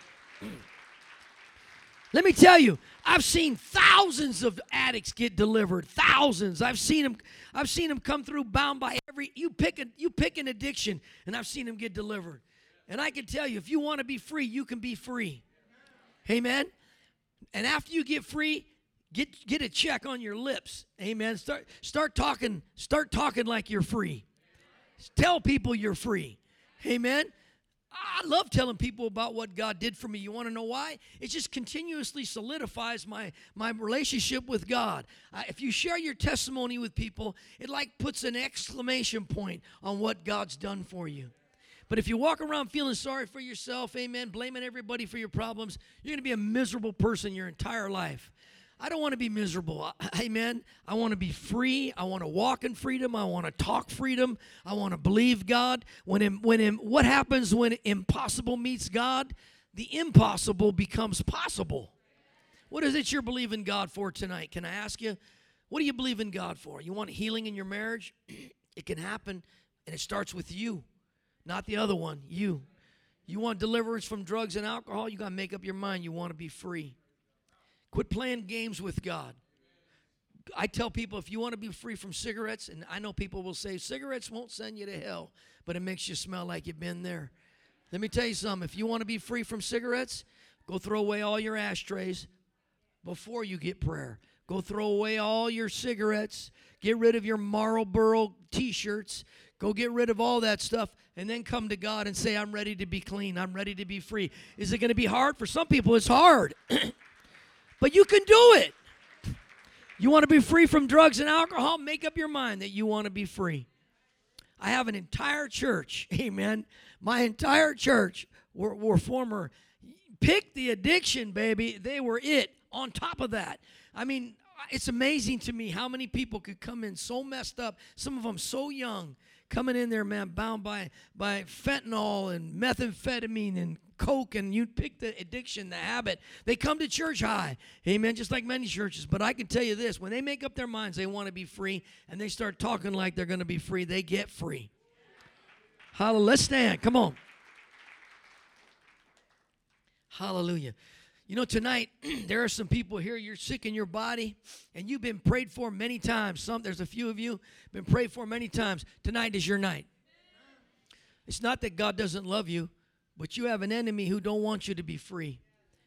Let me tell you, I've seen thousands of addicts get delivered. Thousands. I've seen them. I've seen them come through bound by every. You pick a, you pick an addiction, and I've seen them get delivered. And I can tell you, if you want to be free, you can be free. Amen. And after you get free, get get a check on your lips. Amen. Start start talking. Start talking like you're free. Tell people you're free. Amen. I love telling people about what God did for me. You want to know why? It just continuously solidifies my, my relationship with God. Uh, if you share your testimony with people, it like puts an exclamation point on what God's done for you. But if you walk around feeling sorry for yourself, amen, blaming everybody for your problems, you're going to be a miserable person your entire life. I don't want to be miserable. Amen. I want to be free. I want to walk in freedom. I want to talk freedom. I want to believe God. When when what happens when impossible meets God? The impossible becomes possible. What is it you're believing God for tonight? Can I ask you? What do you believe in God for? You want healing in your marriage? it can happen, and it starts with you, not the other one. You. You want deliverance from drugs and alcohol? You got to make up your mind. You want to be free. Quit playing games with God. I tell people if you want to be free from cigarettes, and I know people will say cigarettes won't send you to hell, but it makes you smell like you've been there. Let me tell you something. If you want to be free from cigarettes, go throw away all your ashtrays before you get prayer. Go throw away all your cigarettes. Get rid of your Marlboro t shirts. Go get rid of all that stuff and then come to God and say, I'm ready to be clean. I'm ready to be free. Is it going to be hard? For some people, it's hard. But you can do it. You want to be free from drugs and alcohol? Make up your mind that you want to be free. I have an entire church, amen. My entire church were, were former, pick the addiction, baby. They were it. On top of that, I mean, it's amazing to me how many people could come in so messed up, some of them so young, coming in there, man, bound by, by fentanyl and methamphetamine and coke, and you pick the addiction, the habit. They come to church high, amen, just like many churches. But I can tell you this when they make up their minds they want to be free and they start talking like they're going to be free, they get free. Hallelujah. Let's stand. Come on. Hallelujah. You know, tonight there are some people here. You're sick in your body, and you've been prayed for many times. Some there's a few of you been prayed for many times. Tonight is your night. It's not that God doesn't love you, but you have an enemy who don't want you to be free.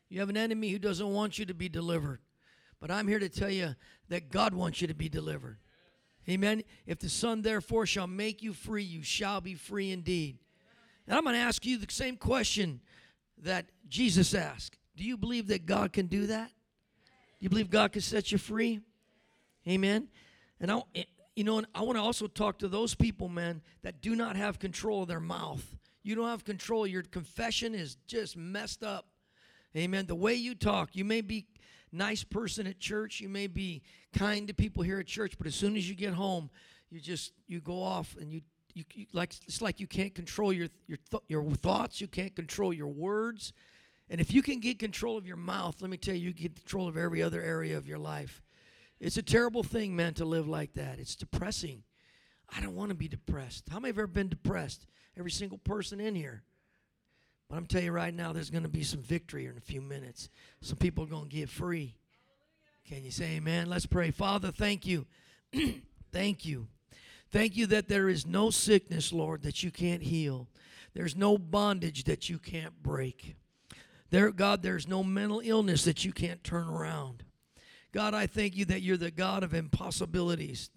You have an enemy who doesn't want you to be delivered. But I'm here to tell you that God wants you to be delivered. Amen. If the Son therefore shall make you free, you shall be free indeed. And I'm going to ask you the same question that Jesus asked. Do you believe that God can do that? Do you believe God can set you free? Amen. And I, you know, I want to also talk to those people, man, that do not have control of their mouth. You don't have control. Your confession is just messed up. Amen. The way you talk, you may be nice person at church, you may be kind to people here at church, but as soon as you get home, you just you go off and you you, you like it's like you can't control your your th- your thoughts, you can't control your words. And if you can get control of your mouth, let me tell you, you get control of every other area of your life. It's a terrible thing, man, to live like that. It's depressing. I don't want to be depressed. How many have ever been depressed? Every single person in here. But I'm telling you right now, there's going to be some victory in a few minutes. Some people are going to get free. Can you say amen? Let's pray. Father, thank you. thank you. Thank you that there is no sickness, Lord, that you can't heal. There's no bondage that you can't break. There, God, there's no mental illness that you can't turn around. God, I thank you that you're the God of impossibilities.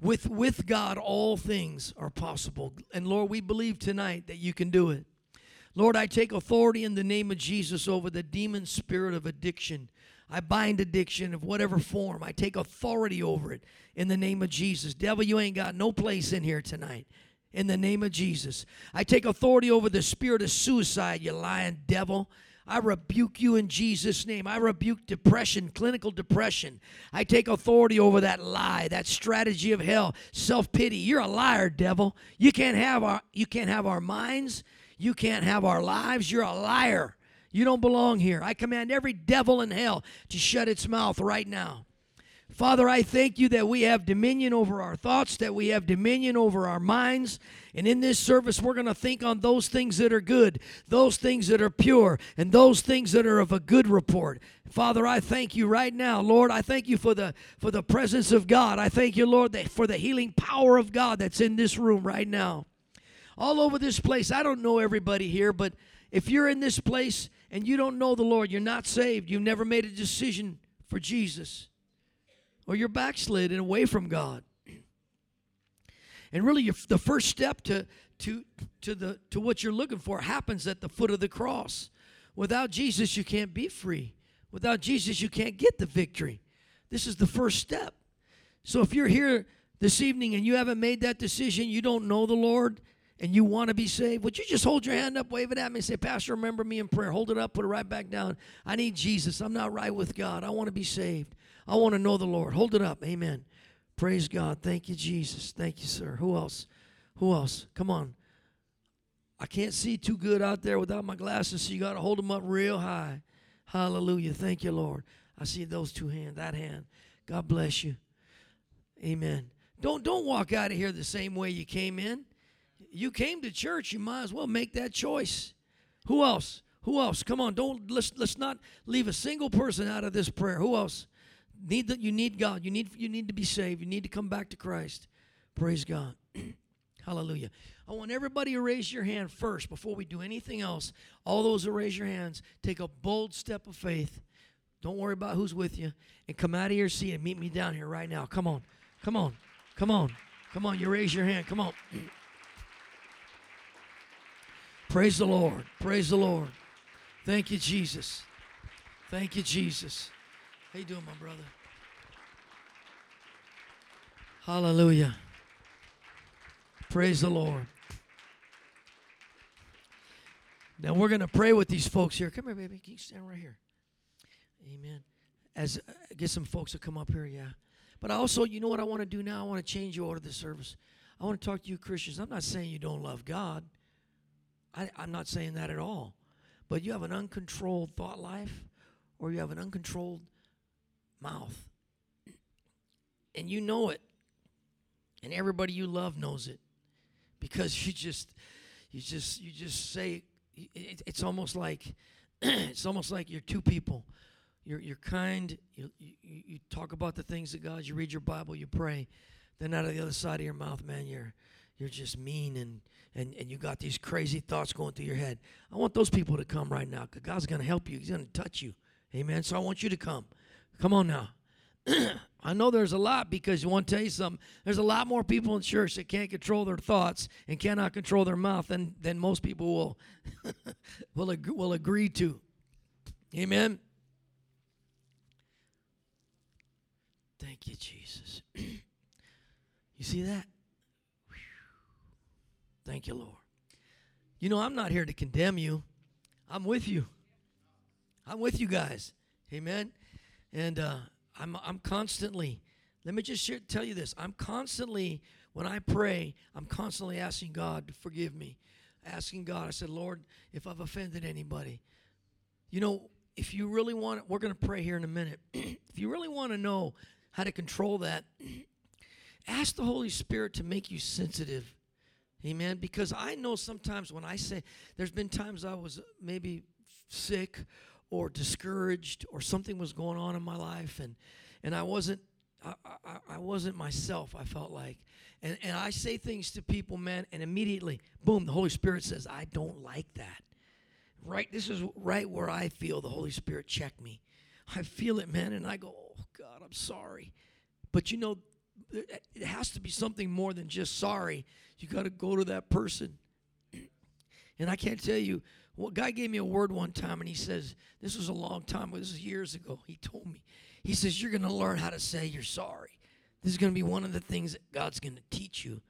With, with God, all things are possible. And Lord, we believe tonight that you can do it. Lord, I take authority in the name of Jesus over the demon spirit of addiction. I bind addiction of whatever form. I take authority over it in the name of Jesus. Devil, you ain't got no place in here tonight. In the name of Jesus. I take authority over the spirit of suicide, you lying devil. I rebuke you in Jesus' name. I rebuke depression, clinical depression. I take authority over that lie, that strategy of hell, self-pity. You're a liar, devil. You can't have our you can't have our minds. You can't have our lives. You're a liar. You don't belong here. I command every devil in hell to shut its mouth right now. Father, I thank you that we have dominion over our thoughts, that we have dominion over our minds. And in this service, we're going to think on those things that are good, those things that are pure, and those things that are of a good report. Father, I thank you right now, Lord. I thank you for the for the presence of God. I thank you, Lord, that for the healing power of God that's in this room right now. All over this place. I don't know everybody here, but if you're in this place and you don't know the Lord, you're not saved, you've never made a decision for Jesus or you're backslid and away from God. And really, the first step to, to, to, the, to what you're looking for happens at the foot of the cross. Without Jesus, you can't be free. Without Jesus, you can't get the victory. This is the first step. So if you're here this evening and you haven't made that decision, you don't know the Lord, and you want to be saved, would you just hold your hand up, wave it at me, and say, Pastor, remember me in prayer? Hold it up, put it right back down. I need Jesus. I'm not right with God. I want to be saved. I want to know the Lord. Hold it up. Amen. Praise God. Thank you, Jesus. Thank you, sir. Who else? Who else? Come on. I can't see too good out there without my glasses, so you got to hold them up real high. Hallelujah. Thank you, Lord. I see those two hands, that hand. God bless you. Amen. Don't don't walk out of here the same way you came in. You came to church, you might as well make that choice. Who else? Who else? Come on, don't let's let's not leave a single person out of this prayer. Who else? Need that you need God. You need you need to be saved. You need to come back to Christ. Praise God. Hallelujah. I want everybody to raise your hand first before we do anything else. All those who raise your hands, take a bold step of faith. Don't worry about who's with you. And come out of your seat and meet me down here right now. Come on. Come on. Come on. Come on. You raise your hand. Come on. Praise the Lord. Praise the Lord. Thank you, Jesus. Thank you, Jesus. How you doing, my brother? Hallelujah. Praise the Lord. Now we're going to pray with these folks here. Come here, baby. Can you stand right here? Amen. As uh, get some folks to come up here, yeah. But also, you know what I want to do now? I want to change your order of the service. I want to talk to you Christians. I'm not saying you don't love God. I, I'm not saying that at all. But you have an uncontrolled thought life or you have an uncontrolled mouth. And you know it. And everybody you love knows it. Because you just you just you just say it, it's almost like it's almost like you're two people. You're you're kind. You, you you talk about the things of God. You read your Bible. You pray. Then out of the other side of your mouth, man, you're you're just mean and and and you got these crazy thoughts going through your head. I want those people to come right now because God's going to help you. He's going to touch you. Amen. So I want you to come. Come on now. I know there's a lot because I want to tell you something. There's a lot more people in church that can't control their thoughts and cannot control their mouth than, than most people will will, ag- will agree to. Amen. Thank you, Jesus. you see that? Thank you, Lord. You know, I'm not here to condemn you. I'm with you. I'm with you guys. Amen. And uh, I'm, I'm constantly, let me just share, tell you this. I'm constantly, when I pray, I'm constantly asking God to forgive me. Asking God, I said, Lord, if I've offended anybody. You know, if you really want, we're going to pray here in a minute. if you really want to know how to control that, ask the Holy Spirit to make you sensitive. Amen. Because I know sometimes when I say, there's been times I was maybe sick or discouraged or something was going on in my life and and I wasn't I, I, I wasn't myself I felt like. And and I say things to people man and immediately boom the Holy Spirit says I don't like that. Right this is right where I feel the Holy Spirit check me. I feel it man and I go oh God I'm sorry. But you know it has to be something more than just sorry. You got to go to that person and I can't tell you well, guy gave me a word one time, and he says, This was a long time. This is years ago. He told me, He says, You're going to learn how to say you're sorry. This is going to be one of the things that God's going to teach you.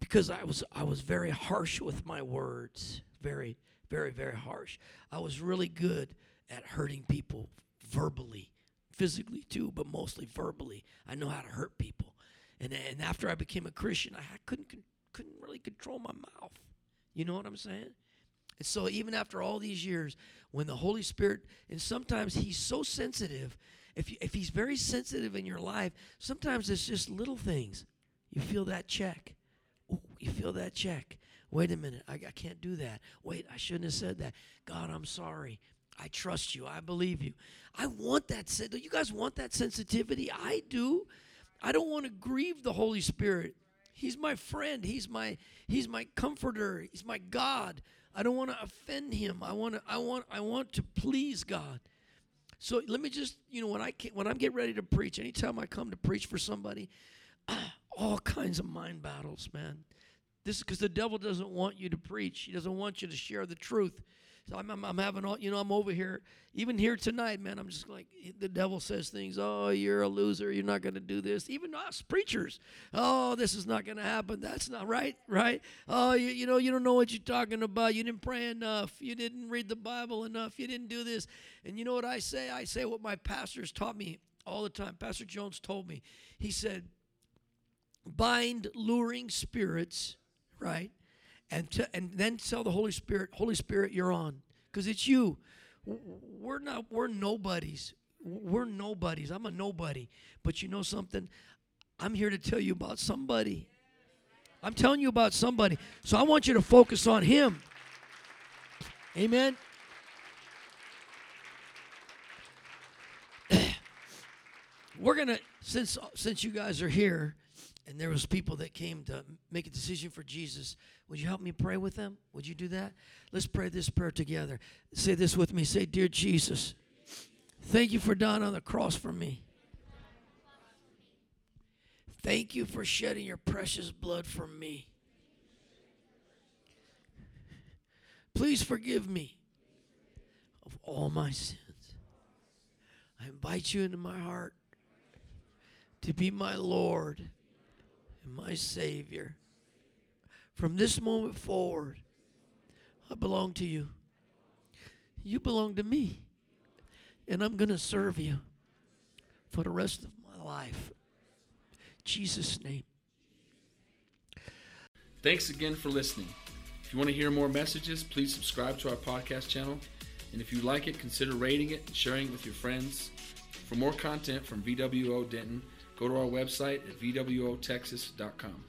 Because I was I was very harsh with my words. Very, very, very harsh. I was really good at hurting people verbally, physically too, but mostly verbally. I know how to hurt people. And, and after I became a Christian, I couldn't couldn't really control my mouth. You know what I'm saying? And so, even after all these years, when the Holy Spirit, and sometimes He's so sensitive, if, you, if He's very sensitive in your life, sometimes it's just little things. You feel that check. Ooh, you feel that check. Wait a minute, I, I can't do that. Wait, I shouldn't have said that. God, I'm sorry. I trust you. I believe you. I want that. Do you guys want that sensitivity? I do. I don't want to grieve the Holy Spirit. He's my friend. He's my he's my comforter. He's my God. I don't want to offend him. I want to I want I want to please God. So let me just, you know, when I can, when I'm getting ready to preach, anytime I come to preach for somebody, all kinds of mind battles, man. This is because the devil doesn't want you to preach. He doesn't want you to share the truth. So I'm, I'm, I'm, having all, you know, I'm over here, even here tonight, man. I'm just like, the devil says things, oh, you're a loser. You're not going to do this. Even us preachers, oh, this is not going to happen. That's not right, right? Oh, you, you know, you don't know what you're talking about. You didn't pray enough. You didn't read the Bible enough. You didn't do this. And you know what I say? I say what my pastors taught me all the time. Pastor Jones told me, he said, bind luring spirits, right? And to, and then tell the Holy Spirit, Holy Spirit, you're on, because it's you. We're not. We're nobodies. We're nobodies. I'm a nobody. But you know something? I'm here to tell you about somebody. I'm telling you about somebody. So I want you to focus on Him. Amen. We're gonna since since you guys are here and there was people that came to make a decision for Jesus. Would you help me pray with them? Would you do that? Let's pray this prayer together. Say this with me. Say, Dear Jesus, thank you for dying on the cross for me. Thank you for shedding your precious blood for me. Please forgive me of all my sins. I invite you into my heart to be my Lord and my Savior. From this moment forward, I belong to you. You belong to me. And I'm going to serve you for the rest of my life. In Jesus' name. Thanks again for listening. If you want to hear more messages, please subscribe to our podcast channel. And if you like it, consider rating it and sharing it with your friends. For more content from VWO Denton, go to our website at VWOTexas.com.